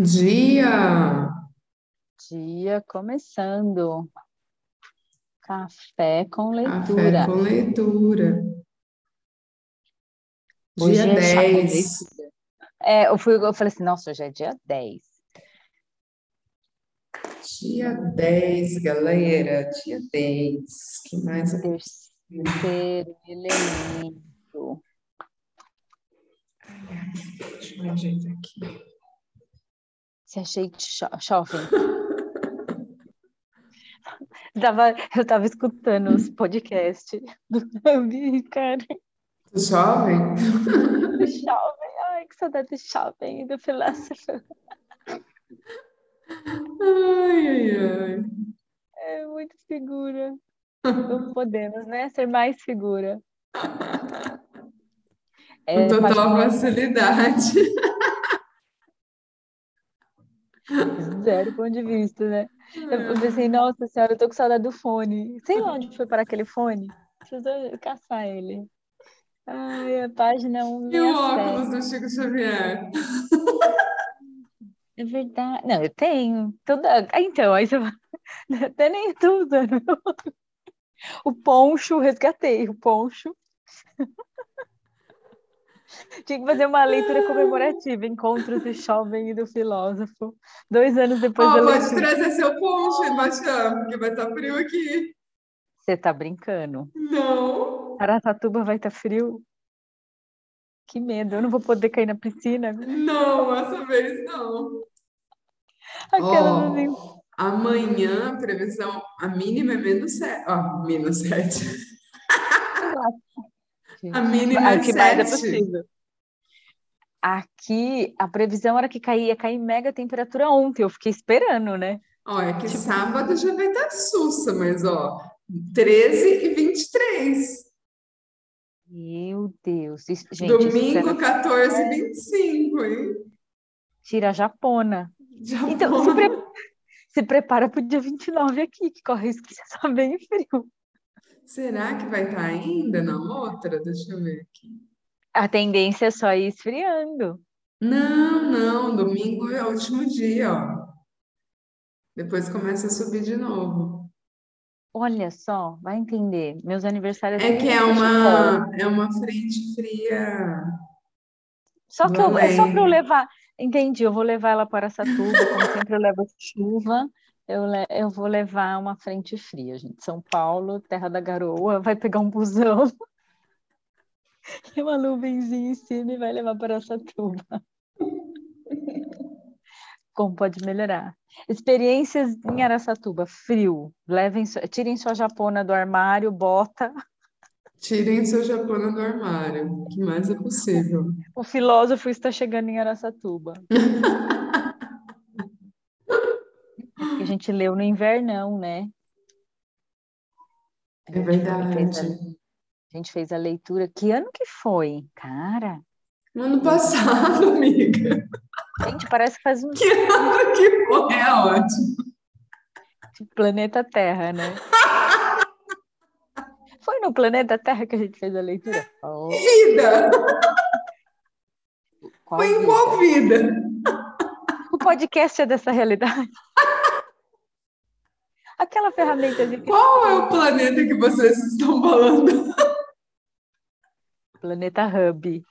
Dia! Dia começando. Café com Café leitura. com leitura. Hoje Dia é chá com 10. leitura. É, eu, fui, eu falei assim, nossa, hoje é dia 10. Dia 10, galera. Dia 10. Que mais? Terceiro elemento. Deixa eu ajeitar aqui. Se achei cho- jovem. Tava, eu tava escutando os podcasts do Hub, cara. Jovem? Jovem. Ai, que saudade jovem do filósofo. Ai, ai, ai. É muito figura. Não podemos, né? Ser mais figura. É, Com total facilidade. Zero ponto de vista, né? Eu pensei, nossa senhora, eu tô com saudade do fone. Sei lá onde foi para aquele fone. Preciso caçar ele. Ai, a página E o 167. óculos do Chico Xavier? É verdade. Não, eu tenho. Toda... Ah, Então, aí você até nem tô usando. O poncho, resgatei o poncho. Tinha que fazer uma leitura comemorativa, Encontros do Jovem e do Filósofo. Dois anos depois Ó, da pode leitura. trazer seu poncho, Baixão, porque vai estar frio aqui. Você tá brincando? Não, Araçatuba vai estar frio? Que medo, eu não vou poder cair na piscina. não, essa vez não. Assim. Ó, amanhã a previsão, a mínima é menos 7. Ó, menos 7. A mínima é o que mais é 7. possível. Aqui, a previsão era que caía, cair mega temperatura ontem. Eu fiquei esperando, né? É que Tipo- sábado já vai estar sussa, mas ó, 13 e 23. Meu Deus. Isso- gente, isso Domingo, era 14 e 25, hein? tira a japona. Já Então, se, pre- se prepara pro dia 29 aqui, que corre risco de estar bem frio. Será que vai estar ainda na outra? Deixa eu ver aqui. A tendência é só ir esfriando. Não, não, domingo é o último dia, ó. Depois começa a subir de novo. Olha só, vai entender. Meus aniversários É que é uma, é uma frente fria. Só que eu, é só para eu levar. Entendi, eu vou levar ela para Satuba, como sempre eu levo chuva. Eu, eu vou levar uma frente fria, gente. São Paulo, terra da garoa, vai pegar um busão e uma nuvenzinha em cima e vai levar para Satuba. Como pode melhorar? Experiências em Araçatuba, frio. Levem, tirem sua japona do armário, bota. Tirem seu japona do armário, o que mais é possível. O filósofo está chegando em Araçatuba. A gente leu no invernão, né? É a- verdade. A gente fez a leitura. Que ano que foi? Cara, No ano passado, amiga. gente, parece que faz um Que ano que foi? É ótimo. planeta Terra, né? Foi no planeta Terra que a gente fez a leitura? Oh, Vida! qual Foi em vida? qual vida? O podcast é dessa realidade. Aquela ferramenta de Qual é o planeta que vocês estão falando? Planeta Hub.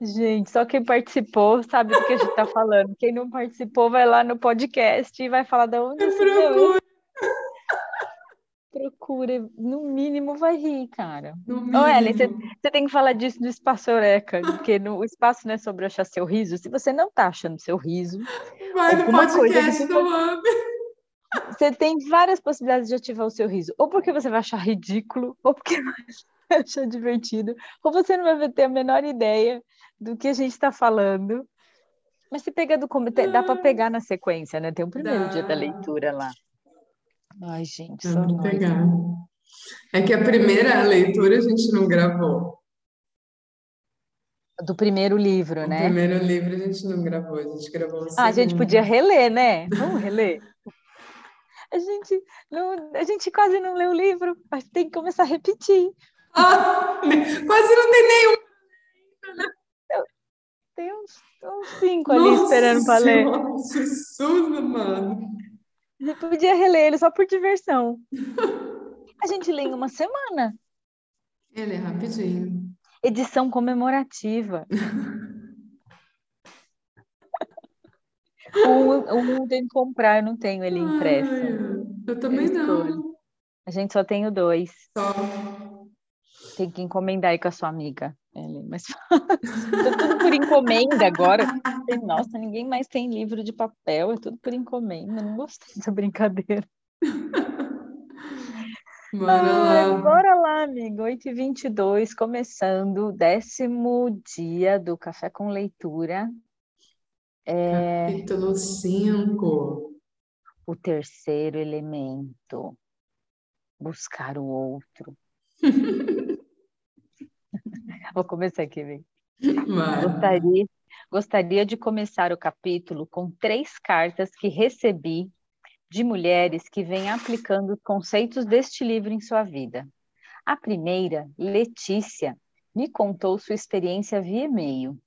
Gente, só quem participou sabe do que a gente tá falando. Quem não participou vai lá no podcast e vai falar de onde você viu. Procura. No mínimo vai rir, cara. No Ô, Ellen, você, tem que falar disso no Espaço Eureka, porque no, o espaço não é sobre achar seu riso. Se você não tá achando seu riso, Vai no podcast do Hub. você tem várias possibilidades de ativar o seu riso. Ou porque você vai achar ridículo, ou porque vai achar divertido, ou você não vai ter a menor ideia do que a gente está falando. Mas se pega do tem- dá para pegar na sequência, né? Tem o primeiro Dá. dia da leitura lá. Ai, gente, nós. pegar. É que a primeira leitura a gente não gravou. Do primeiro livro, O né? primeiro livro a gente não gravou, a gente gravou Ah, a gente podia reler, né? Vamos reler? A gente, não, a gente quase não leu o livro, mas tem que começar a repetir. Ah, quase não tem nenhum. tem uns, uns cinco ali Nossa esperando para ler. Jesus, mano. Você podia reler ele só por diversão. A gente lê em uma semana. Ele é rapidinho. Edição comemorativa. Um, um tem que comprar, eu não tenho ele impresso. Ai, eu também Eu escolho. não. A gente só tem o dois. Só. Tem que encomendar aí com a sua amiga. Ellen, mas Tá tudo por encomenda agora. Nossa, ninguém mais tem livro de papel, é tudo por encomenda. Não gostei dessa brincadeira. Bora lá. bora lá, amigo. 8h22, começando o décimo dia do Café com Leitura. É Capítulo 5. o terceiro elemento. Buscar o outro. Vou começar aqui, vem. Vai. Gostaria, gostaria de começar o capítulo com três cartas que recebi de mulheres que vêm aplicando os conceitos deste livro em sua vida. A primeira, Letícia, me contou sua experiência via e-mail.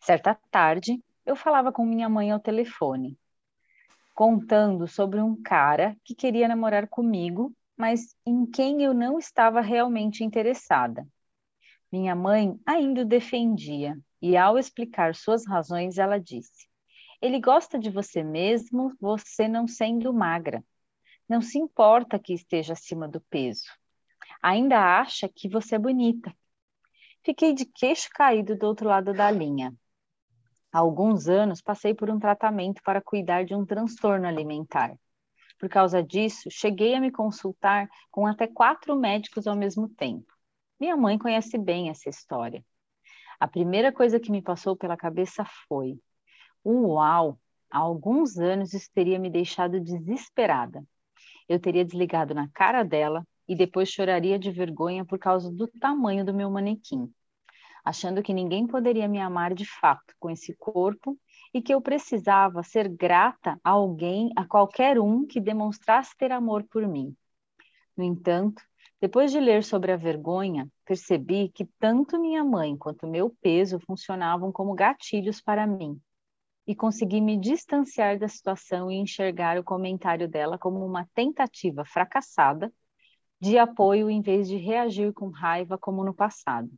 Certa tarde, eu falava com minha mãe ao telefone, contando sobre um cara que queria namorar comigo, mas em quem eu não estava realmente interessada. Minha mãe ainda o defendia, e ao explicar suas razões, ela disse: Ele gosta de você mesmo, você não sendo magra. Não se importa que esteja acima do peso. Ainda acha que você é bonita. Fiquei de queixo caído do outro lado da linha. Há alguns anos passei por um tratamento para cuidar de um transtorno alimentar. Por causa disso, cheguei a me consultar com até quatro médicos ao mesmo tempo. Minha mãe conhece bem essa história. A primeira coisa que me passou pela cabeça foi: Uau! Há alguns anos isso teria me deixado desesperada. Eu teria desligado na cara dela e depois choraria de vergonha por causa do tamanho do meu manequim, achando que ninguém poderia me amar de fato com esse corpo e que eu precisava ser grata a alguém, a qualquer um que demonstrasse ter amor por mim. No entanto, depois de ler sobre a vergonha, percebi que tanto minha mãe quanto meu peso funcionavam como gatilhos para mim. E consegui me distanciar da situação e enxergar o comentário dela como uma tentativa fracassada de apoio em vez de reagir com raiva como no passado.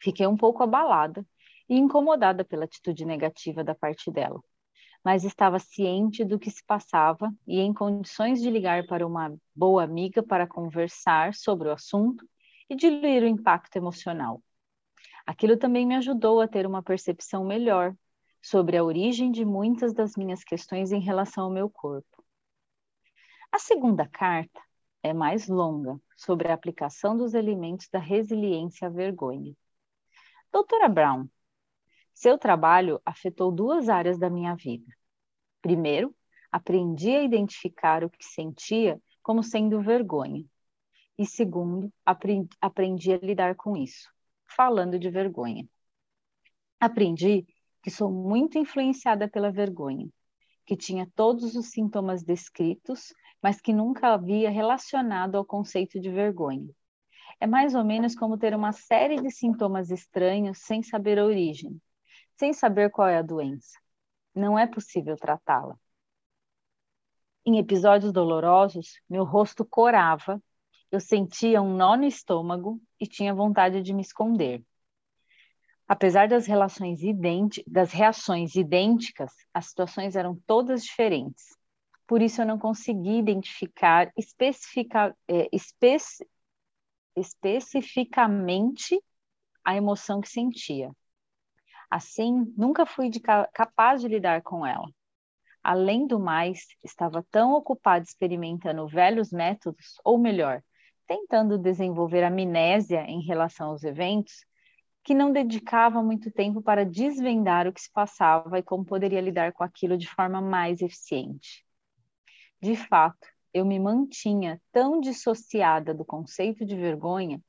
Fiquei um pouco abalada e incomodada pela atitude negativa da parte dela, mas estava ciente do que se passava e em condições de ligar para uma boa amiga para conversar sobre o assunto e diluir o impacto emocional. Aquilo também me ajudou a ter uma percepção melhor sobre a origem de muitas das minhas questões em relação ao meu corpo. A segunda carta é mais longa, sobre a aplicação dos elementos da resiliência à vergonha. Doutora Brown, seu trabalho afetou duas áreas da minha vida. Primeiro, aprendi a identificar o que sentia como sendo vergonha. E segundo, aprendi, a lidar com isso, falando de vergonha. Aprendi que sou muito influenciada pela vergonha, que tinha todos os sintomas descritos, mas que nunca havia relacionado ao conceito de vergonha. É mais ou menos como ter uma série de sintomas estranhos sem saber a origem, sem saber qual é a doença. Não é possível tratá-la. Em episódios dolorosos, meu rosto corava, eu sentia um nó no estômago e tinha vontade de me esconder. Apesar das, das reações idênticas, as situações eram todas diferentes. Por isso eu não consegui identificar especifica, é, espec, especificamente a emoção que sentia. Assim, nunca fui de, capaz de lidar com ela. Além do mais, estava tão ocupada experimentando velhos métodos, ou melhor, tentando desenvolver amnésia em relação aos eventos, que não dedicava muito tempo para desvendar o que se passava e como poderia lidar com aquilo de forma mais eficiente. De fato, eu me mantinha tão dissociada do conceito de vergonha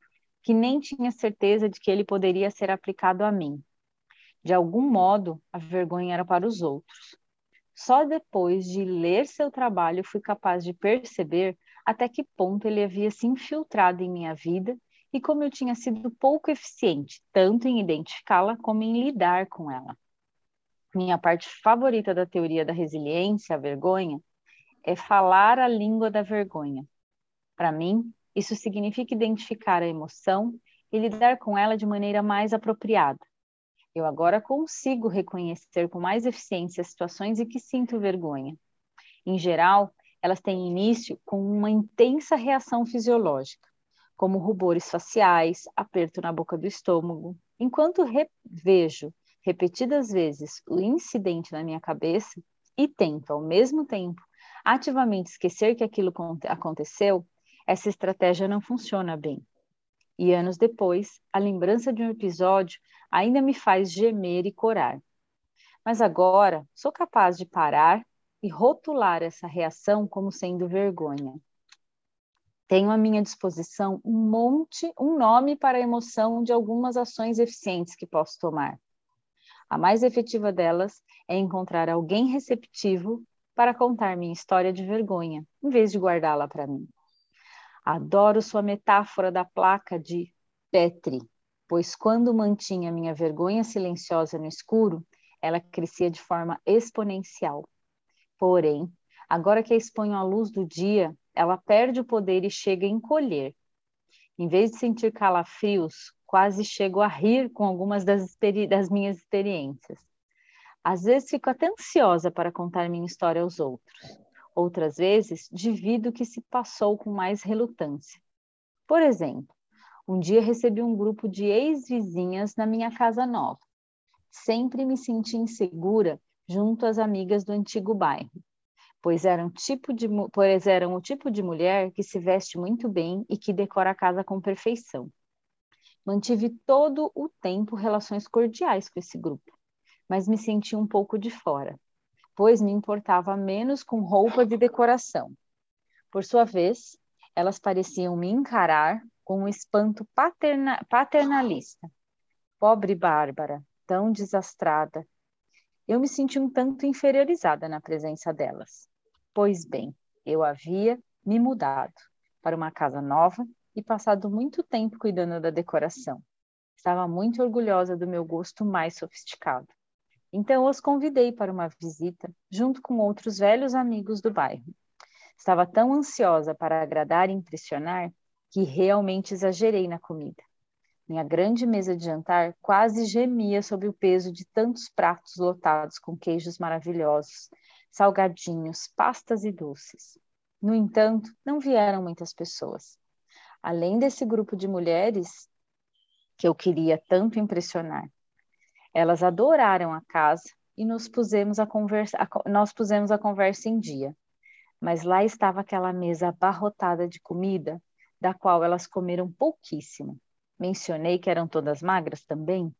que nem tinha certeza de que ele poderia ser aplicado a mim. De algum modo, a vergonha era para os outros. Só depois de ler seu trabalho fui capaz de perceber até que ponto ele havia se infiltrado em minha vida e como eu tinha sido pouco eficiente, tanto em identificá-la como em lidar com ela. Minha parte favorita da teoria da resiliência, a vergonha, é falar a língua da vergonha. Para mim, isso significa identificar a emoção e lidar com ela de maneira mais apropriada. Eu agora consigo reconhecer com mais eficiência situações em que sinto vergonha. Em geral, elas têm início com uma intensa reação fisiológica, como rubores faciais, aperto na boca do estômago. Enquanto revejo repetidas vezes o incidente na minha cabeça e tento, ao mesmo tempo, ativamente esquecer que aquilo aconteceu, essa estratégia não funciona bem. E anos depois, a lembrança de um episódio ainda me faz gemer e corar. Mas agora sou capaz de parar e rotular essa reação como sendo vergonha. Tenho à minha disposição um monte, um nome para a emoção de algumas ações eficientes que posso tomar. A mais efetiva delas é encontrar alguém receptivo para contar minha história de vergonha, em vez de guardá-la para mim. Adoro sua metáfora da placa de Petri, pois quando mantinha minha vergonha silenciosa no escuro, ela crescia de forma exponencial. Porém, agora que a exponho à luz do dia, ela perde o poder e chega a encolher. Em vez de sentir calafrios, quase chego a rir com algumas das, das minhas experiências. Às vezes fico até ansiosa para contar minha história aos outros. Outras vezes, divido o que se passou com mais relutância. Por exemplo, um dia recebi um grupo de ex-vizinhas na minha casa nova. Sempre me senti insegura junto às amigas do antigo bairro pois eram, tipo de, pois eram o tipo de mulher que se veste muito bem e que decora a casa com perfeição. Mantive todo o tempo relações cordiais com esse grupo, mas me senti um pouco de fora, pois me importava menos com roupa de decoração. Por sua vez, elas pareciam me encarar com um espanto paterna, paternalista. Pobre Bárbara, tão desastrada, eu me senti um tanto inferiorizada na presença delas. Pois bem, eu havia me mudado para uma casa nova e passado muito tempo cuidando da decoração. Estava muito orgulhosa do meu gosto mais sofisticado. Então os convidei para uma visita junto com outros velhos amigos do bairro. Estava tão ansiosa para agradar e impressionar que realmente exagerei na comida. Minha grande mesa de jantar quase gemia sob o peso de tantos pratos lotados com queijos maravilhosos, salgadinhos, pastas e doces. No entanto, não vieram muitas pessoas. Além desse grupo de mulheres que eu queria tanto impressionar, elas adoraram a casa e nos pusemos a conversa, nós pusemos a conversa em dia. Mas lá estava aquela mesa abarrotada de comida, da qual elas comeram pouquíssimo mencionei que eram todas magras também?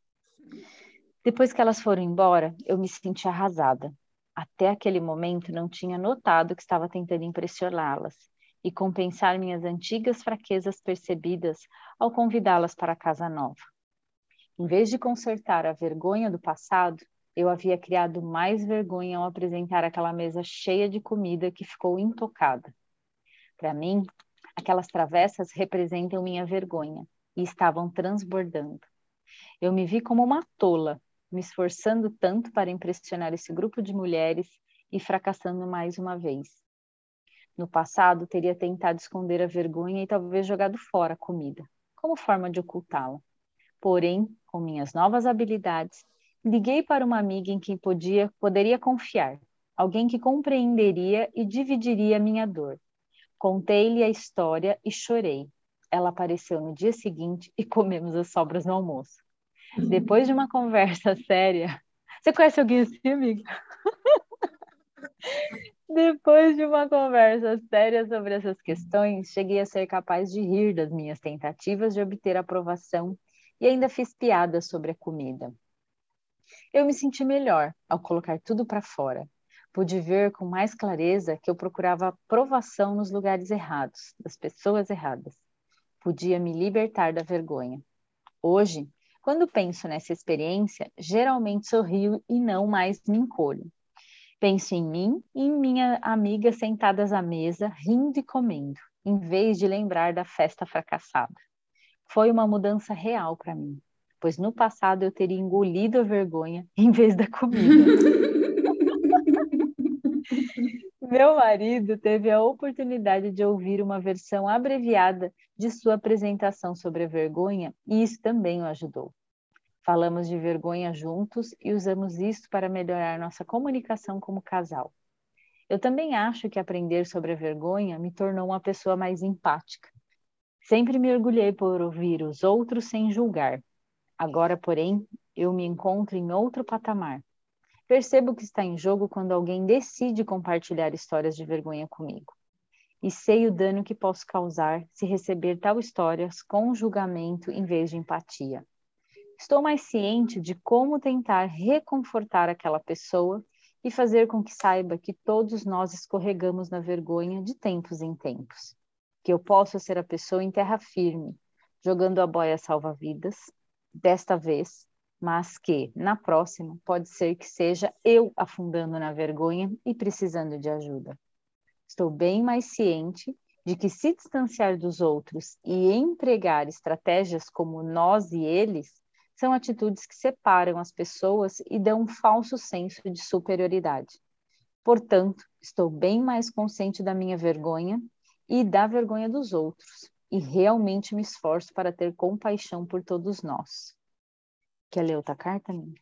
Depois que elas foram embora, eu me senti arrasada. Até aquele momento não tinha notado que estava tentando impressioná-las e compensar minhas antigas fraquezas percebidas ao convidá-las para a casa nova. Em vez de consertar a vergonha do passado, eu havia criado mais vergonha ao apresentar aquela mesa cheia de comida que ficou intocada. Para mim, aquelas travessas representam minha vergonha, e estavam transbordando. Eu me vi como uma tola, me esforçando tanto para impressionar esse grupo de mulheres e fracassando mais uma vez. No passado, teria tentado esconder a vergonha e talvez jogado fora a comida, como forma de ocultá-la. Porém, com minhas novas habilidades, liguei para uma amiga em quem podia, poderia confiar, alguém que compreenderia e dividiria minha dor. Contei-lhe a história e chorei, ela apareceu no dia seguinte e comemos as sobras no almoço. Depois de uma conversa séria. Você conhece alguém assim, amiga? Depois de uma conversa séria sobre essas questões, cheguei a ser capaz de rir das minhas tentativas de obter aprovação e ainda fiz piadas sobre a comida. Eu me senti melhor ao colocar tudo para fora. Pude ver com mais clareza que eu procurava aprovação nos lugares errados, das pessoas erradas podia me libertar da vergonha. Hoje, quando penso nessa experiência, geralmente sorrio e não mais me encolho. Penso em mim e em minha amiga sentadas à mesa, rindo e comendo, em vez de lembrar da festa fracassada. Foi uma mudança real para mim, pois no passado eu teria engolido a vergonha em vez da comida. Meu marido teve a oportunidade de ouvir uma versão abreviada de sua apresentação sobre a vergonha e isso também o ajudou. Falamos de vergonha juntos e usamos isso para melhorar nossa comunicação como casal. Eu também acho que aprender sobre a vergonha me tornou uma pessoa mais empática. Sempre me orgulhei por ouvir os outros sem julgar. Agora, porém, eu me encontro em outro patamar Percebo que está em jogo quando alguém decide compartilhar histórias de vergonha comigo. E sei o dano que posso causar se receber tal histórias com julgamento em vez de empatia. Estou mais ciente de como tentar reconfortar aquela pessoa e fazer com que saiba que todos nós escorregamos na vergonha de tempos em tempos. Que eu posso ser a pessoa em terra firme, jogando a boia salva-vidas, desta vez mas que na próxima pode ser que seja eu afundando na vergonha e precisando de ajuda. Estou bem mais ciente de que se distanciar dos outros e empregar estratégias como nós e eles são atitudes que separam as pessoas e dão um falso senso de superioridade. Portanto, estou bem mais consciente da minha vergonha e da vergonha dos outros, e realmente me esforço para ter compaixão por todos nós. Quer ler outra carta, minha?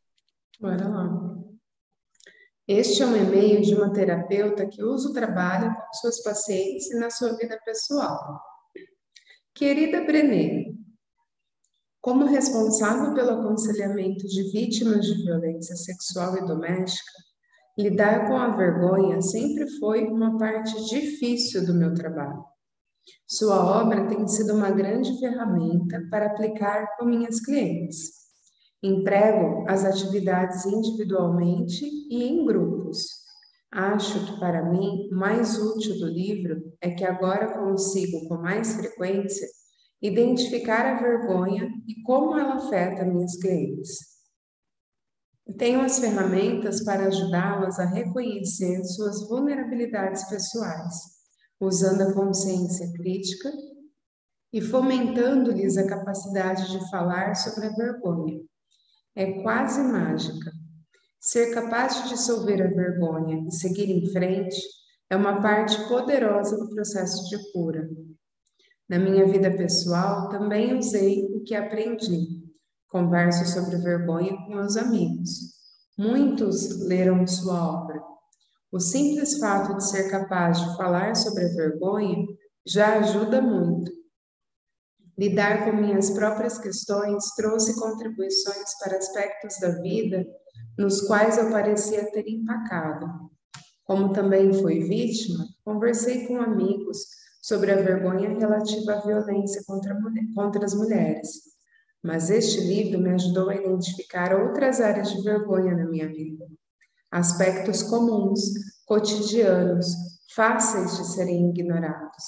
Bora lá. Este é um e-mail de uma terapeuta que usa o trabalho com suas pacientes e na sua vida pessoal. Querida Brené, como responsável pelo aconselhamento de vítimas de violência sexual e doméstica, lidar com a vergonha sempre foi uma parte difícil do meu trabalho. Sua obra tem sido uma grande ferramenta para aplicar com minhas clientes. Emprego as atividades individualmente e em grupos. Acho que para mim mais útil do livro é que agora consigo com mais frequência identificar a vergonha e como ela afeta minhas clientes. Tenho as ferramentas para ajudá-las a reconhecer suas vulnerabilidades pessoais, usando a consciência crítica e fomentando-lhes a capacidade de falar sobre a vergonha é quase mágica. Ser capaz de dissolver a vergonha e seguir em frente é uma parte poderosa do processo de cura. Na minha vida pessoal, também usei o que aprendi. Converso sobre vergonha com meus amigos. Muitos leram sua obra. O simples fato de ser capaz de falar sobre a vergonha já ajuda muito Lidar com minhas próprias questões trouxe contribuições para aspectos da vida nos quais eu parecia ter empacado. Como também fui vítima, conversei com amigos sobre a vergonha relativa à violência contra, contra as mulheres. Mas este livro me ajudou a identificar outras áreas de vergonha na minha vida. Aspectos comuns, cotidianos, fáceis de serem ignorados.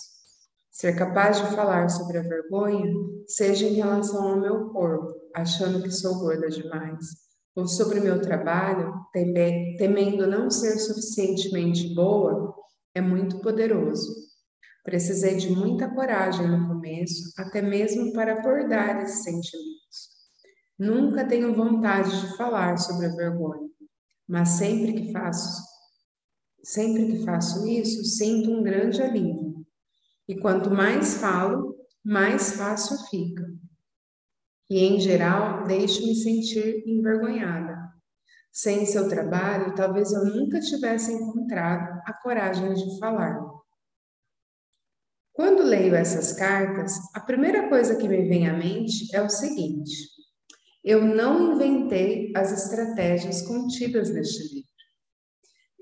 Ser capaz de falar sobre a vergonha, seja em relação ao meu corpo, achando que sou gorda demais, ou sobre meu trabalho, temendo não ser suficientemente boa, é muito poderoso. Precisei de muita coragem no começo, até mesmo para abordar esses sentimentos. Nunca tenho vontade de falar sobre a vergonha, mas sempre que faço, sempre que faço isso, sinto um grande alívio e quanto mais falo, mais fácil fica. E, em geral, deixo-me sentir envergonhada. Sem seu trabalho, talvez eu nunca tivesse encontrado a coragem de falar. Quando leio essas cartas, a primeira coisa que me vem à mente é o seguinte: eu não inventei as estratégias contidas neste livro.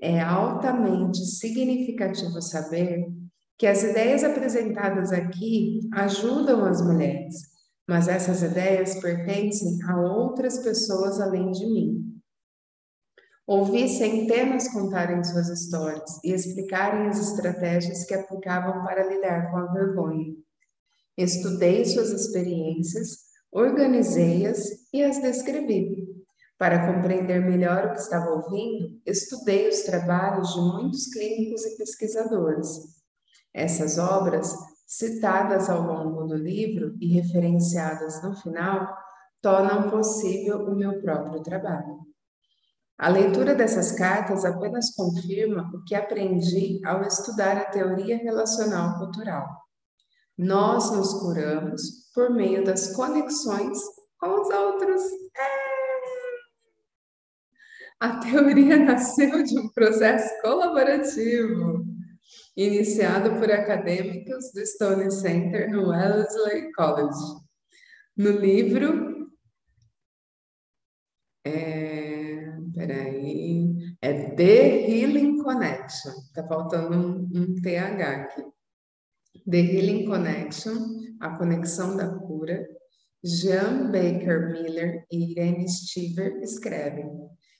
É altamente significativo saber que as ideias apresentadas aqui ajudam as mulheres, mas essas ideias pertencem a outras pessoas além de mim. Ouvi centenas contarem suas histórias e explicarem as estratégias que aplicavam para lidar com a vergonha. Estudei suas experiências, organizei-as e as descrevi. Para compreender melhor o que estava ouvindo, estudei os trabalhos de muitos clínicos e pesquisadores essas obras citadas ao longo do livro e referenciadas no final, tornam possível o meu próprio trabalho. A leitura dessas cartas apenas confirma o que aprendi ao estudar a teoria relacional cultural. Nós nos curamos por meio das conexões com os outros. É! A teoria nasceu de um processo colaborativo, iniciado por acadêmicos do Stone Center no Wellesley College. No livro. É, peraí. É The Healing Connection. Tá faltando um, um TH aqui. The Healing Connection, a conexão da cura. Jean Baker Miller e Irene Stiver escrevem.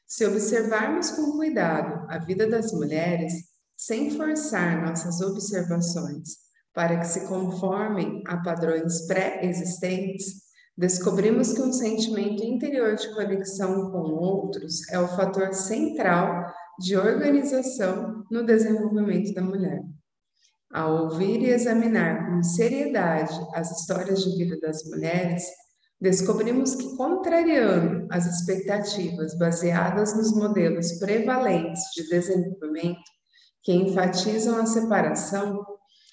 Se observarmos com cuidado a vida das mulheres, sem forçar nossas observações para que se conformem a padrões pré-existentes, descobrimos que um sentimento interior de conexão com outros é o fator central de organização no desenvolvimento da mulher. Ao ouvir e examinar com seriedade as histórias de vida das mulheres, descobrimos que, contrariando as expectativas baseadas nos modelos prevalentes de desenvolvimento, que enfatizam a separação,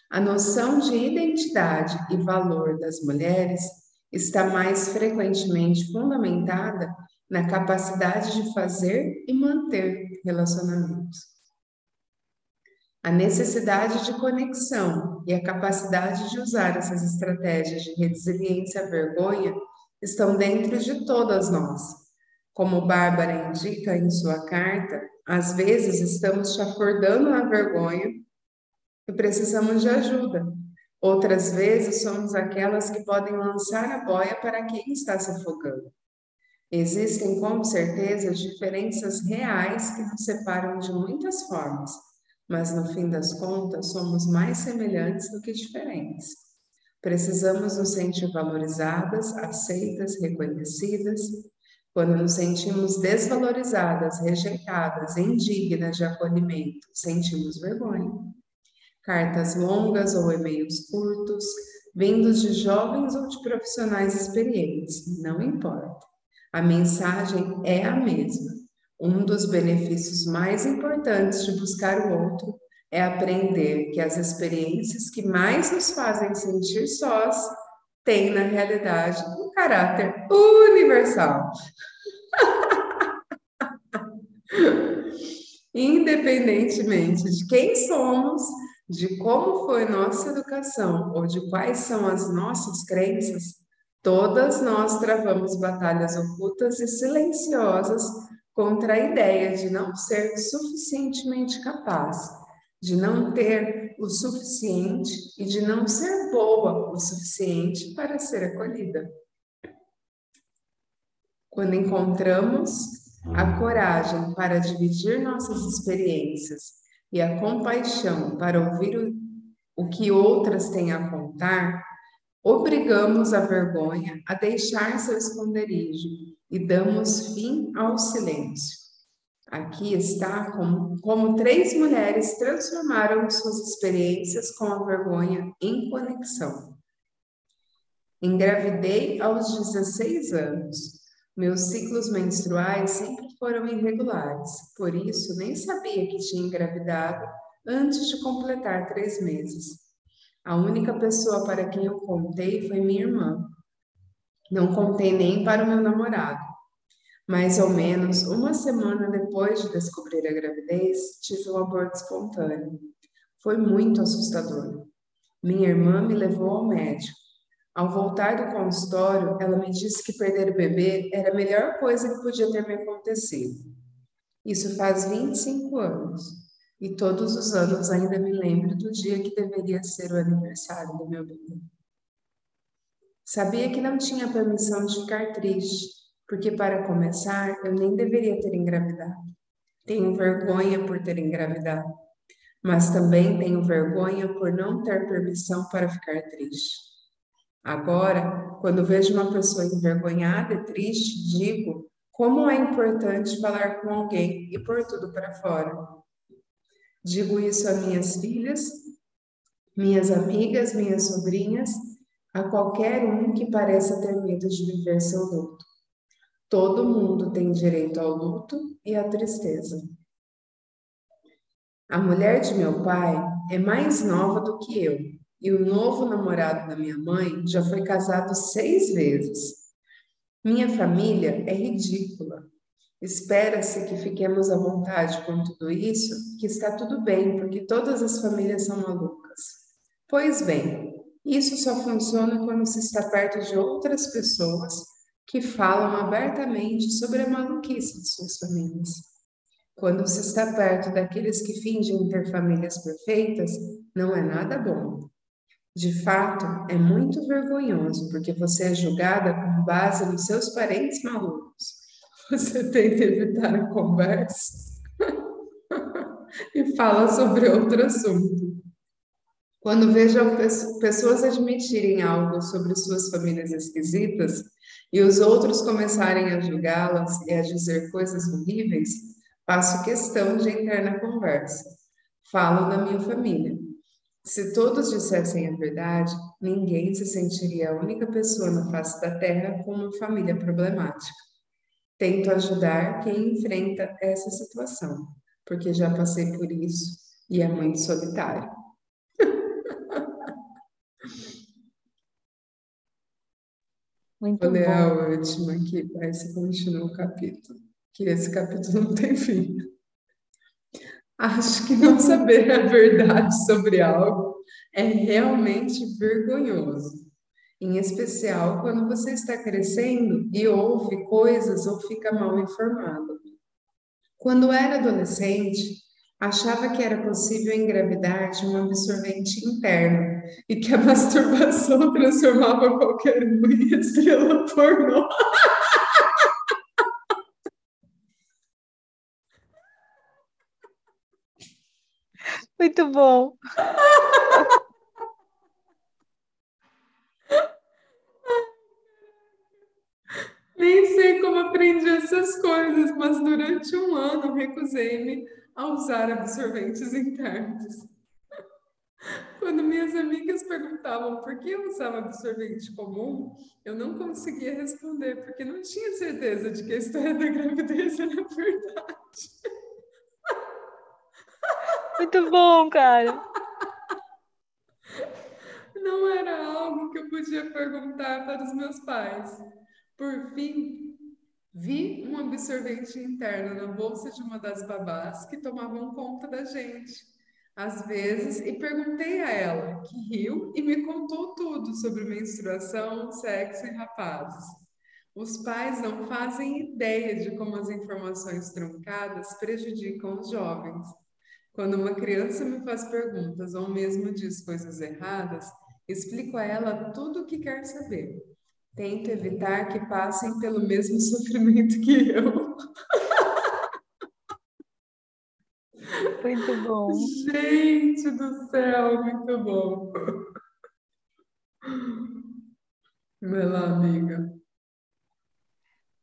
a noção de identidade e valor das mulheres está mais frequentemente fundamentada na capacidade de fazer e manter relacionamentos. A necessidade de conexão e a capacidade de usar essas estratégias de resiliência à vergonha estão dentro de todas nós. Como Bárbara indica em sua carta, às vezes estamos chafurdando na vergonha e precisamos de ajuda. Outras vezes somos aquelas que podem lançar a boia para quem está se afogando. Existem, com certeza, diferenças reais que nos separam de muitas formas, mas no fim das contas somos mais semelhantes do que diferentes. Precisamos nos sentir valorizadas, aceitas, reconhecidas. Quando nos sentimos desvalorizadas, rejeitadas, indignas de acolhimento, sentimos vergonha. Cartas longas ou e-mails curtos, vindos de jovens ou de profissionais experientes, não importa. A mensagem é a mesma. Um dos benefícios mais importantes de buscar o outro é aprender que as experiências que mais nos fazem sentir sós têm, na realidade, um caráter universal. Independentemente de quem somos, de como foi nossa educação ou de quais são as nossas crenças, todas nós travamos batalhas ocultas e silenciosas contra a ideia de não ser suficientemente capaz de não ter o suficiente e de não ser boa o suficiente para ser acolhida. Quando encontramos a coragem para dividir nossas experiências e a compaixão para ouvir o, o que outras têm a contar, obrigamos a vergonha a deixar seu esconderijo e damos fim ao silêncio. Aqui está como, como três mulheres transformaram suas experiências com a vergonha em conexão. Engravidei aos 16 anos. Meus ciclos menstruais sempre foram irregulares, por isso nem sabia que tinha engravidado antes de completar três meses. A única pessoa para quem eu contei foi minha irmã. Não contei nem para o meu namorado. Mais ou menos uma semana depois de descobrir a gravidez, tive um aborto espontâneo. Foi muito assustador. Minha irmã me levou ao médico. Ao voltar do consultório, ela me disse que perder o bebê era a melhor coisa que podia ter me acontecido. Isso faz 25 anos. E todos os anos ainda me lembro do dia que deveria ser o aniversário do meu bebê. Sabia que não tinha permissão de ficar triste, porque para começar, eu nem deveria ter engravidado. Tenho vergonha por ter engravidado, mas também tenho vergonha por não ter permissão para ficar triste. Agora, quando vejo uma pessoa envergonhada e triste, digo como é importante falar com alguém e pôr tudo para fora. Digo isso a minhas filhas minhas amigas, minhas sobrinhas, a qualquer um que pareça ter medo de viver seu luto. Todo mundo tem direito ao luto e à tristeza. A mulher de meu pai é mais nova do que eu, e o novo namorado da minha mãe já foi casado seis vezes. Minha família é ridícula. Espera-se que fiquemos à vontade com tudo isso, que está tudo bem, porque todas as famílias são malucas. Pois bem, isso só funciona quando se está perto de outras pessoas que falam abertamente sobre a maluquice de suas famílias. Quando se está perto daqueles que fingem ter famílias perfeitas, não é nada bom. De fato, é muito vergonhoso, porque você é julgada com base nos seus parentes malucos. Você tenta evitar a conversa e fala sobre outro assunto. Quando vejo pessoas admitirem algo sobre suas famílias esquisitas e os outros começarem a julgá-las e a dizer coisas horríveis, Faço questão de entrar na conversa. Falo da minha família. Se todos dissessem a verdade, ninguém se sentiria a única pessoa na face da Terra com uma família problemática. Tento ajudar quem enfrenta essa situação, porque já passei por isso e é muito solitário. Muito Vou ler bom. a última aqui, aí você continua o capítulo que esse capítulo não tem fim. Acho que não saber a verdade sobre algo é realmente vergonhoso, em especial quando você está crescendo e ouve coisas ou fica mal informado. Quando era adolescente, achava que era possível engravidar de um absorvente interno e que a masturbação transformava qualquer um em estrela pornô. Muito bom. Nem sei como aprendi essas coisas, mas durante um ano recusei-me a usar absorventes internos. Quando minhas amigas perguntavam por que eu usava absorvente comum, eu não conseguia responder, porque não tinha certeza de que a história da gravidez era verdade. Muito bom, cara. Não era algo que eu podia perguntar para os meus pais. Por fim, vi um absorvente interno na bolsa de uma das babás que tomavam conta da gente, às vezes, e perguntei a ela, que riu e me contou tudo sobre menstruação, sexo e rapazes. Os pais não fazem ideia de como as informações truncadas prejudicam os jovens. Quando uma criança me faz perguntas ou mesmo diz coisas erradas, explico a ela tudo o que quer saber. Tento evitar que passem pelo mesmo sofrimento que eu. Muito bom. Gente do céu, muito bom. Vai lá, amiga.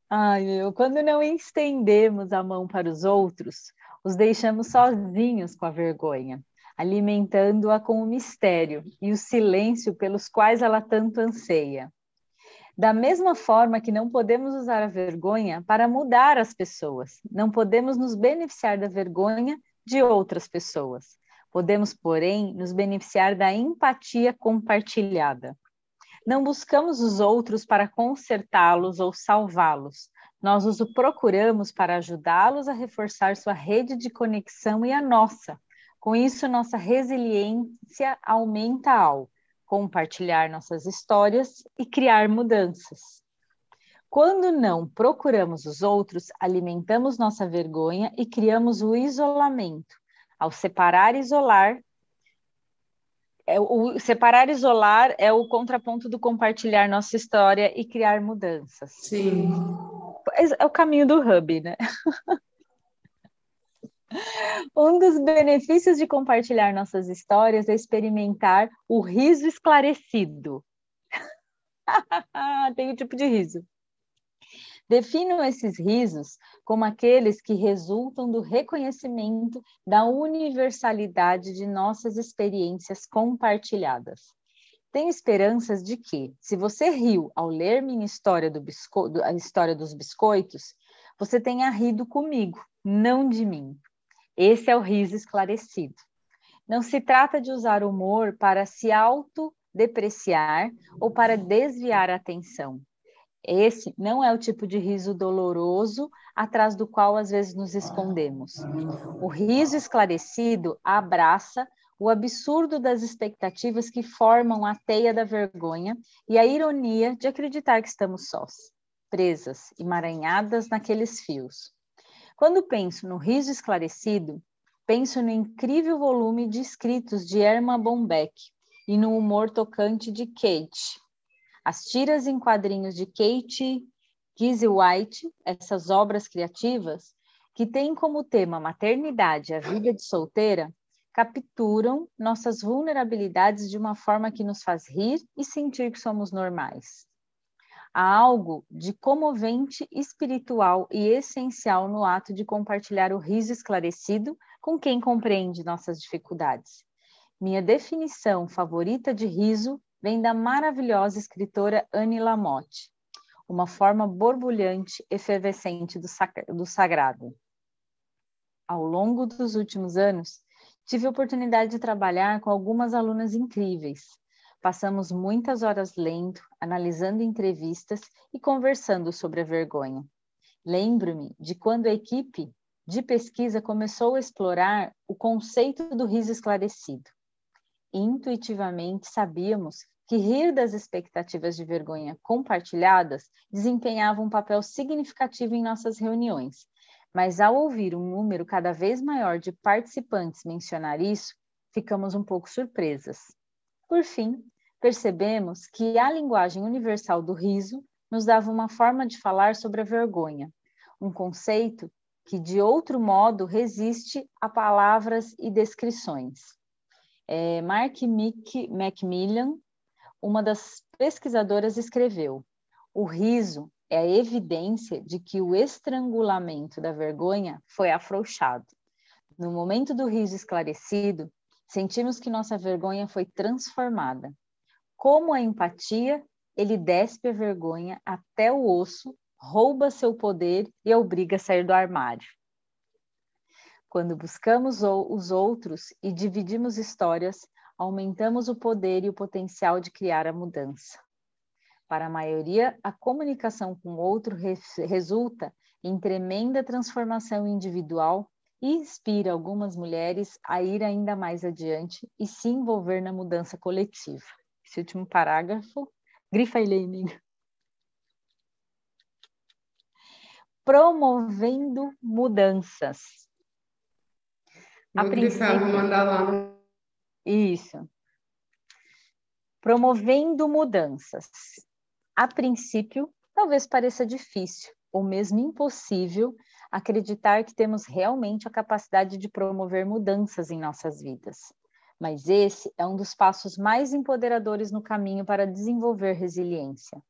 Ai, meu, quando não estendemos a mão para os outros, os deixamos sozinhos com a vergonha, alimentando-a com o mistério e o silêncio pelos quais ela tanto anseia. Da mesma forma que não podemos usar a vergonha para mudar as pessoas, não podemos nos beneficiar da vergonha de outras pessoas. Podemos, porém, nos beneficiar da empatia compartilhada. Não buscamos os outros para consertá-los ou salvá-los, nós os procuramos para ajudá-los a reforçar sua rede de conexão e a nossa. Com isso, nossa resiliência aumenta ao compartilhar nossas histórias e criar mudanças. Quando não procuramos os outros, alimentamos nossa vergonha e criamos o isolamento. Ao separar e isolar, é, o separar e isolar é o contraponto do compartilhar nossa história e criar mudanças. Sim. É o caminho do hub, né? Um dos benefícios de compartilhar nossas histórias é experimentar o riso esclarecido. Tem um tipo de riso. Defino esses risos como aqueles que resultam do reconhecimento da universalidade de nossas experiências compartilhadas. Tenho esperanças de que, se você riu ao ler minha história do a história dos biscoitos, você tenha rido comigo, não de mim. Esse é o riso esclarecido. Não se trata de usar humor para se autodepreciar ou para desviar a atenção. Esse não é o tipo de riso doloroso atrás do qual às vezes nos escondemos. O riso esclarecido abraça o absurdo das expectativas que formam a teia da vergonha e a ironia de acreditar que estamos sós, presas, emaranhadas naqueles fios. Quando penso no riso esclarecido, penso no incrível volume de escritos de Erma Bombeck e no humor tocante de Kate, as tiras em quadrinhos de Kate Gizzy White, essas obras criativas, que têm como tema maternidade e a vida de solteira, capturam nossas vulnerabilidades de uma forma que nos faz rir e sentir que somos normais. Há algo de comovente, espiritual e essencial no ato de compartilhar o riso esclarecido com quem compreende nossas dificuldades. Minha definição favorita de riso vem da maravilhosa escritora Anne Lamotte, uma forma borbulhante, efervescente do, do sagrado. Ao longo dos últimos anos, tive a oportunidade de trabalhar com algumas alunas incríveis. Passamos muitas horas lendo, analisando entrevistas e conversando sobre a vergonha. Lembro-me de quando a equipe de pesquisa começou a explorar o conceito do riso esclarecido. Intuitivamente sabíamos que rir das expectativas de vergonha compartilhadas desempenhava um papel significativo em nossas reuniões. Mas ao ouvir um número cada vez maior de participantes mencionar isso, ficamos um pouco surpresas. Por fim, percebemos que a linguagem universal do riso nos dava uma forma de falar sobre a vergonha, um conceito que, de outro modo, resiste a palavras e descrições. É, Mark Macmillan uma das pesquisadoras escreveu: o riso é a evidência de que o estrangulamento da vergonha foi afrouxado. No momento do riso esclarecido, sentimos que nossa vergonha foi transformada. Como a empatia, ele despe a vergonha até o osso, rouba seu poder e a obriga a sair do armário. Quando buscamos os outros e dividimos histórias, aumentamos o poder e o potencial de criar a mudança. Para a maioria, a comunicação com o outro resulta em tremenda transformação individual e inspira algumas mulheres a ir ainda mais adiante e se envolver na mudança coletiva. Esse último parágrafo, grifa ele amiga. Promovendo mudanças. Vou a grifar, vou mandar lá isso. Promovendo mudanças. A princípio, talvez pareça difícil ou mesmo impossível acreditar que temos realmente a capacidade de promover mudanças em nossas vidas. Mas esse é um dos passos mais empoderadores no caminho para desenvolver resiliência.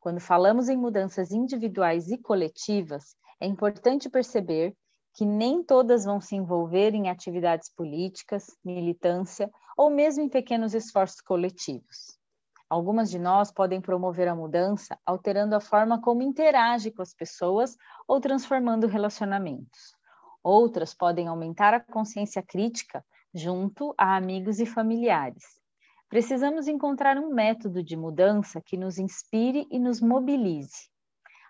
Quando falamos em mudanças individuais e coletivas, é importante perceber que nem todas vão se envolver em atividades políticas, militância ou mesmo em pequenos esforços coletivos. Algumas de nós podem promover a mudança alterando a forma como interage com as pessoas ou transformando relacionamentos. Outras podem aumentar a consciência crítica junto a amigos e familiares. Precisamos encontrar um método de mudança que nos inspire e nos mobilize.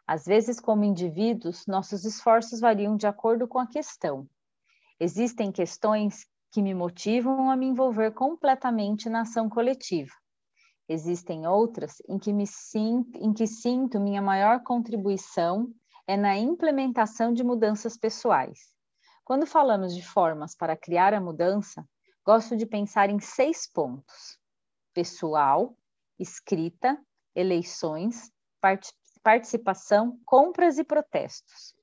Às vezes, como indivíduos, nossos esforços variam de acordo com a questão. Existem questões que me motivam a me envolver completamente na ação coletiva. Existem outras em que, me sinto, em que sinto minha maior contribuição é na implementação de mudanças pessoais. Quando falamos de formas para criar a mudança, gosto de pensar em seis pontos: pessoal, escrita, eleições, part participação, compras e protestos.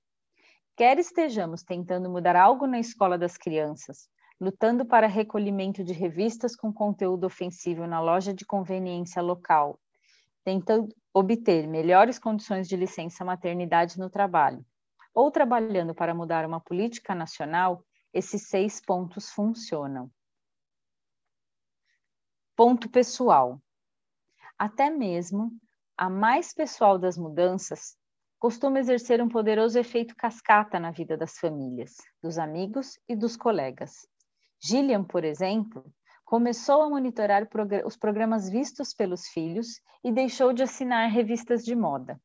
Quer estejamos tentando mudar algo na escola das crianças, lutando para recolhimento de revistas com conteúdo ofensivo na loja de conveniência local, tentando, obter melhores condições de licença maternidade no trabalho, ou trabalhando para mudar uma política nacional, esses seis pontos funcionam. Ponto pessoal. Até mesmo a mais pessoal das mudanças costuma exercer um poderoso efeito cascata na vida das famílias, dos amigos e dos colegas. Gillian, por exemplo, começou a monitorar os programas vistos pelos filhos e deixou de assinar revistas de moda.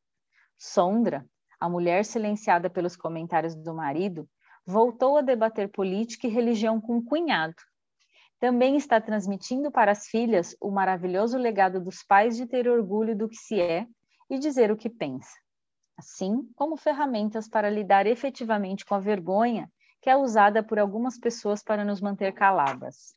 Sondra, a mulher silenciada pelos comentários do marido, voltou a debater política e religião com o cunhado. Também está transmitindo para as filhas o maravilhoso legado dos pais de ter orgulho do que se é e dizer o que pensa, assim como ferramentas para lidar efetivamente com a vergonha que é usada por algumas pessoas para nos manter caladas.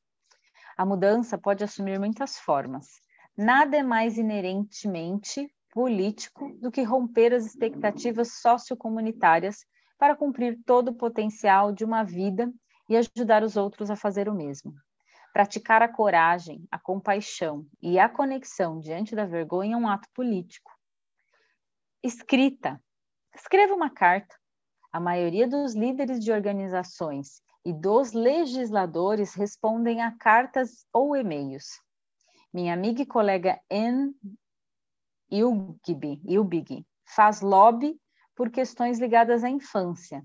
A mudança pode assumir muitas formas. Nada é mais inerentemente político do que romper as expectativas sociocomunitárias para cumprir todo o potencial de uma vida e ajudar os outros a fazer o mesmo. Praticar a coragem, a compaixão e a conexão diante da vergonha é um ato político. Escrita. Escreva uma carta. A maioria dos líderes de organizações e dos legisladores respondem a cartas ou e-mails. Minha amiga e colega Anne Ilbig faz lobby por questões ligadas à infância.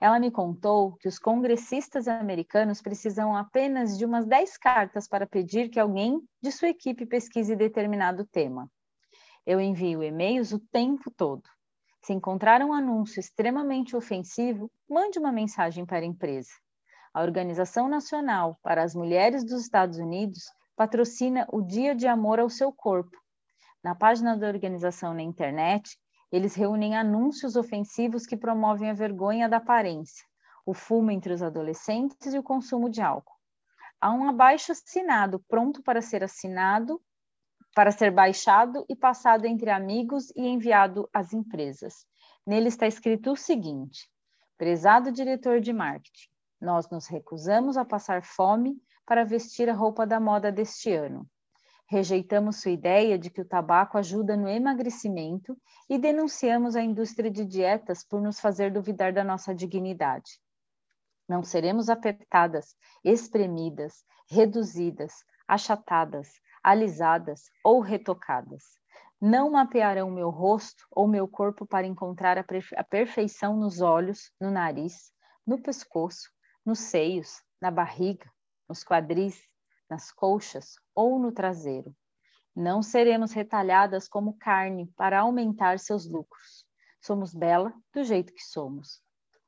Ela me contou que os congressistas americanos precisam apenas de umas 10 cartas para pedir que alguém de sua equipe pesquise determinado tema. Eu envio e-mails o tempo todo. Se encontrar um anúncio extremamente ofensivo, mande uma mensagem para a empresa. A Organização Nacional para as Mulheres dos Estados Unidos patrocina o Dia de Amor ao Seu Corpo. Na página da organização na internet, eles reúnem anúncios ofensivos que promovem a vergonha da aparência, o fumo entre os adolescentes e o consumo de álcool. Há um abaixo assinado pronto para ser assinado para ser baixado e passado entre amigos e enviado às empresas. Nele está escrito o seguinte: Prezado diretor de marketing, nós nos recusamos a passar fome para vestir a roupa da moda deste ano. Rejeitamos sua ideia de que o tabaco ajuda no emagrecimento e denunciamos a indústria de dietas por nos fazer duvidar da nossa dignidade. Não seremos apertadas, espremidas, reduzidas, achatadas, alisadas ou retocadas. Não mapearão meu rosto ou meu corpo para encontrar a, a perfeição nos olhos, no nariz, no pescoço, nos seios, na barriga, nos quadris, nas coxas ou no traseiro. Não seremos retalhadas como carne para aumentar seus lucros. Somos bela do jeito que somos.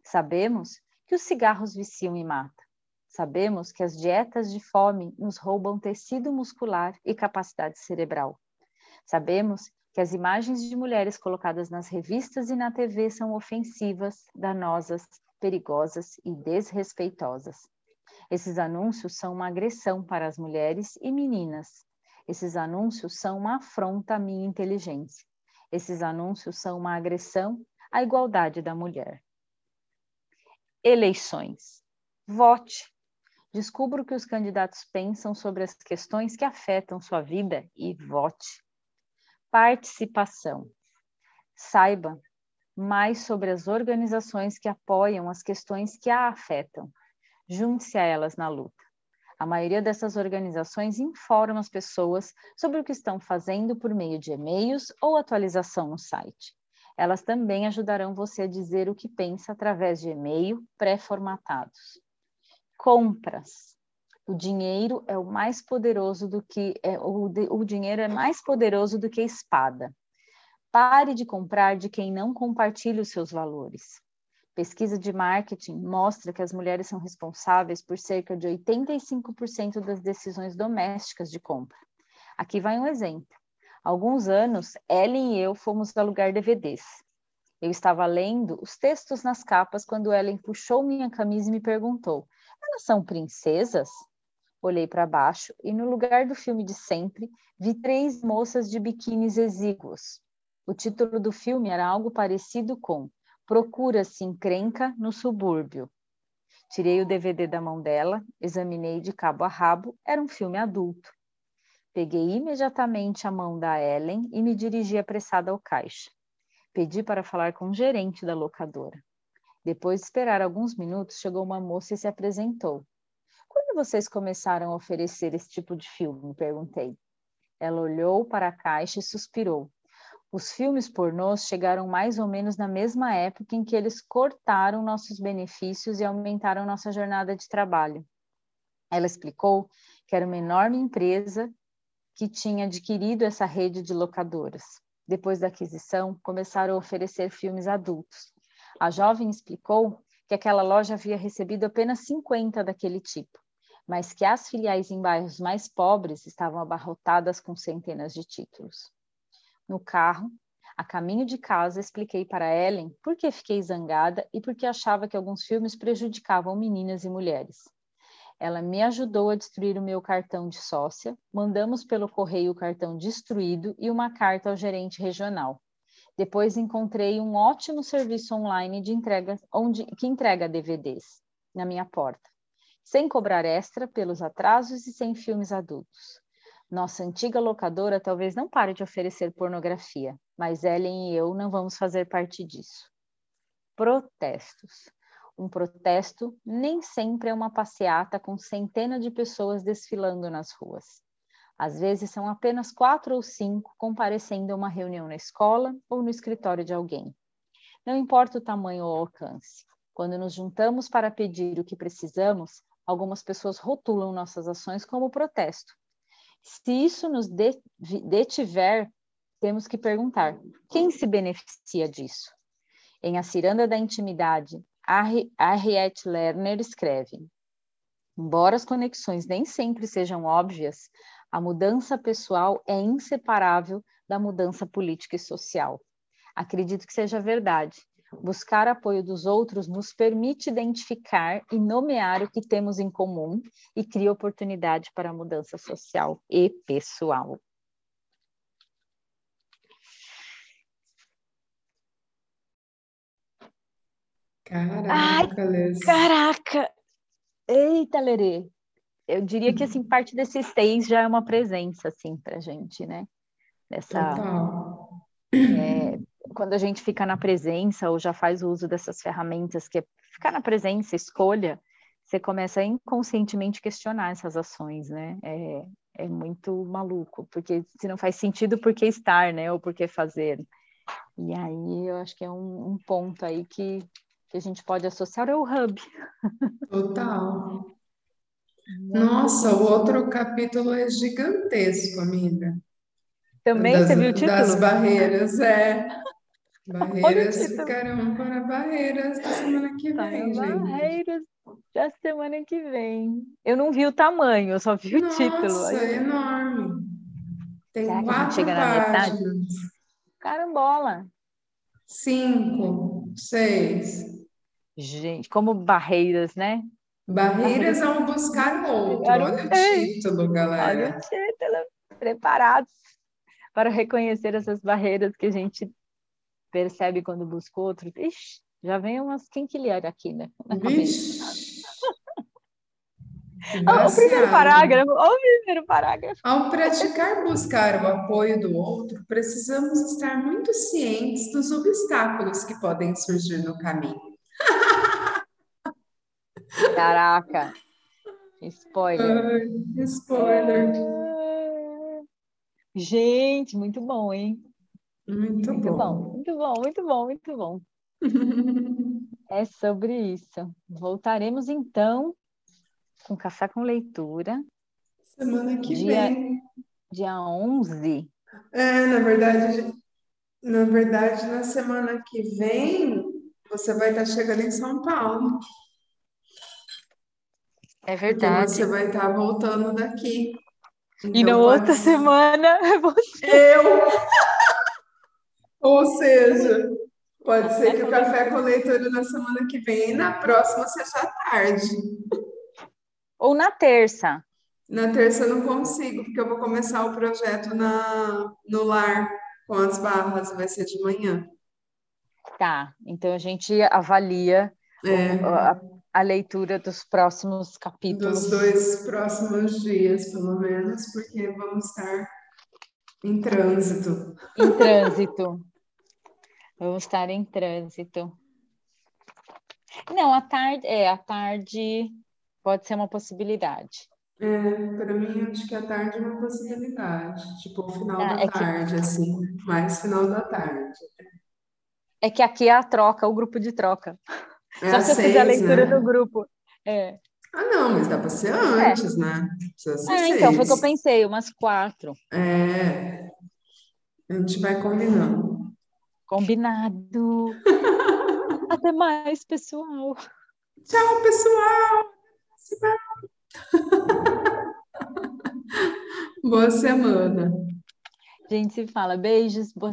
Sabemos que os cigarros viciam e matam. Sabemos que as dietas de fome nos roubam tecido muscular e capacidade cerebral. Sabemos que as imagens de mulheres colocadas nas revistas e na TV são ofensivas, danosas, perigosas e desrespeitosas. Esses anúncios são uma agressão para as mulheres e meninas. Esses anúncios são uma afronta à minha inteligência. Esses anúncios são uma agressão à igualdade da mulher. Eleições. Vote. Descubra o que os candidatos pensam sobre as questões que afetam sua vida e vote. Participação. Saiba mais sobre as organizações que apoiam as questões que a afetam. Junte-se a elas na luta. A maioria dessas organizações informa as pessoas sobre o que estão fazendo por meio de e-mails ou atualização no site. Elas também ajudarão você a dizer o que pensa através de e-mail pré-formatados compras. O dinheiro é o mais poderoso do que é, o, o dinheiro é mais poderoso do que a espada. Pare de comprar de quem não compartilha os seus valores. Pesquisa de marketing mostra que as mulheres são responsáveis por cerca de 85% das decisões domésticas de compra. Aqui vai um exemplo. Há alguns anos, Ellen e eu fomos alugar DVDs. Eu estava lendo os textos nas capas quando Ellen puxou minha camisa e me perguntou: elas são princesas? Olhei para baixo e, no lugar do filme de sempre, vi três moças de biquínis exíguos. O título do filme era algo parecido com Procura-se encrenca no subúrbio. Tirei o DVD da mão dela, examinei de cabo a rabo, era um filme adulto. Peguei imediatamente a mão da Ellen e me dirigi apressada ao caixa. Pedi para falar com o gerente da locadora. Depois de esperar alguns minutos, chegou uma moça e se apresentou. Quando vocês começaram a oferecer esse tipo de filme? Perguntei. Ela olhou para a caixa e suspirou. Os filmes pornôs chegaram mais ou menos na mesma época em que eles cortaram nossos benefícios e aumentaram nossa jornada de trabalho. Ela explicou que era uma enorme empresa que tinha adquirido essa rede de locadoras. Depois da aquisição, começaram a oferecer filmes adultos. A jovem explicou que aquela loja havia recebido apenas 50 daquele tipo, mas que as filiais em bairros mais pobres estavam abarrotadas com centenas de títulos. No carro, a caminho de casa, expliquei para Ellen por que fiquei zangada e por que achava que alguns filmes prejudicavam meninas e mulheres. Ela me ajudou a destruir o meu cartão de sócia, mandamos pelo correio o cartão destruído e uma carta ao gerente regional. Depois encontrei um ótimo serviço online de entrega, onde, que entrega DVDs na minha porta, sem cobrar extra pelos atrasos e sem filmes adultos. Nossa antiga locadora talvez não pare de oferecer pornografia, mas Ellen e eu não vamos fazer parte disso. Protestos. Um protesto nem sempre é uma passeata com centenas de pessoas desfilando nas ruas. Às vezes são apenas quatro ou cinco comparecendo a uma reunião na escola ou no escritório de alguém. Não importa o tamanho ou alcance. Quando nos juntamos para pedir o que precisamos, algumas pessoas rotulam nossas ações como protesto se isso nos detiver, temos que perguntar: quem se beneficia disso? Em A Ciranda da Intimidade, Harriet Lerner escreve: Embora as conexões nem sempre sejam óbvias, a mudança pessoal é inseparável da mudança política e social. Acredito que seja verdade, Buscar apoio dos outros nos permite identificar e nomear o que temos em comum e cria oportunidade para a mudança social e pessoal. Caraca, Ai, Caraca! Eita, Lerê! Eu diria que, assim, parte desses seis já é uma presença, assim, pra gente, né? Dessa... Total. É, quando a gente fica na presença ou já faz o uso dessas ferramentas, que é ficar na presença, escolha, você começa a inconscientemente questionar essas ações, né? É, é muito maluco, porque se não faz sentido, por que estar, né? Ou por que fazer? E aí eu acho que é um, um ponto aí que, que a gente pode associar ao hub. Total. Nossa, o outro capítulo é gigantesco, amiga. Também das, você viu o título? Das barreiras, é. Barreiras ficarão para barreiras da semana que vem, gente. Barreiras da semana que vem. Eu não vi o tamanho, eu só vi o Nossa, título. Nossa, é enorme. Tem Será quatro chega páginas. Na Carambola. Cinco, seis. Gente, como barreiras, né? Barreiras ao buscar o outro. Olha o título, galera. Olha o título. Preparados para reconhecer essas barreiras que a gente percebe quando busca outro, ixi, já vem umas quinquilhar aqui, né? Cabeça. o primeiro parágrafo, o primeiro parágrafo. Ao praticar buscar o apoio do outro, precisamos estar muito cientes dos obstáculos que podem surgir no caminho. Caraca! Spoiler. Ai, spoiler. Gente, muito bom, hein? Muito, muito bom. bom. Muito bom, muito bom, muito bom. é sobre isso. Voltaremos então com Café com Leitura. Semana que dia, vem. Dia 11. É, na verdade, na verdade, na semana que vem, você vai estar chegando em São Paulo. É verdade. Você vai estar voltando daqui. Então, e na outra semana é você. Eu! Ou seja, pode ser que o café com leitura na semana que vem e na próxima seja tarde. Ou na terça. Na terça eu não consigo, porque eu vou começar o projeto na, no lar com as barras, vai ser de manhã. Tá, então a gente avalia é. a, a leitura dos próximos capítulos. Dos dois próximos dias, pelo menos, porque vamos estar em trânsito. Em trânsito. vamos estar em trânsito. Não, a tarde, é, a tarde pode ser uma possibilidade. É, para mim, acho que a tarde é uma possibilidade. Tipo, o final ah, da é tarde, que... assim. Mais final da tarde. É que aqui é a troca, o grupo de troca. É Só se eu fizer a leitura né? do grupo. É. Ah, não, mas dá para ser antes, é. né? Precisa ser ah, então, foi o que eu pensei, umas quatro. É. A gente vai combinando. Combinado. Até mais, pessoal. Tchau, pessoal. Boa semana. A gente se fala. Beijos, boa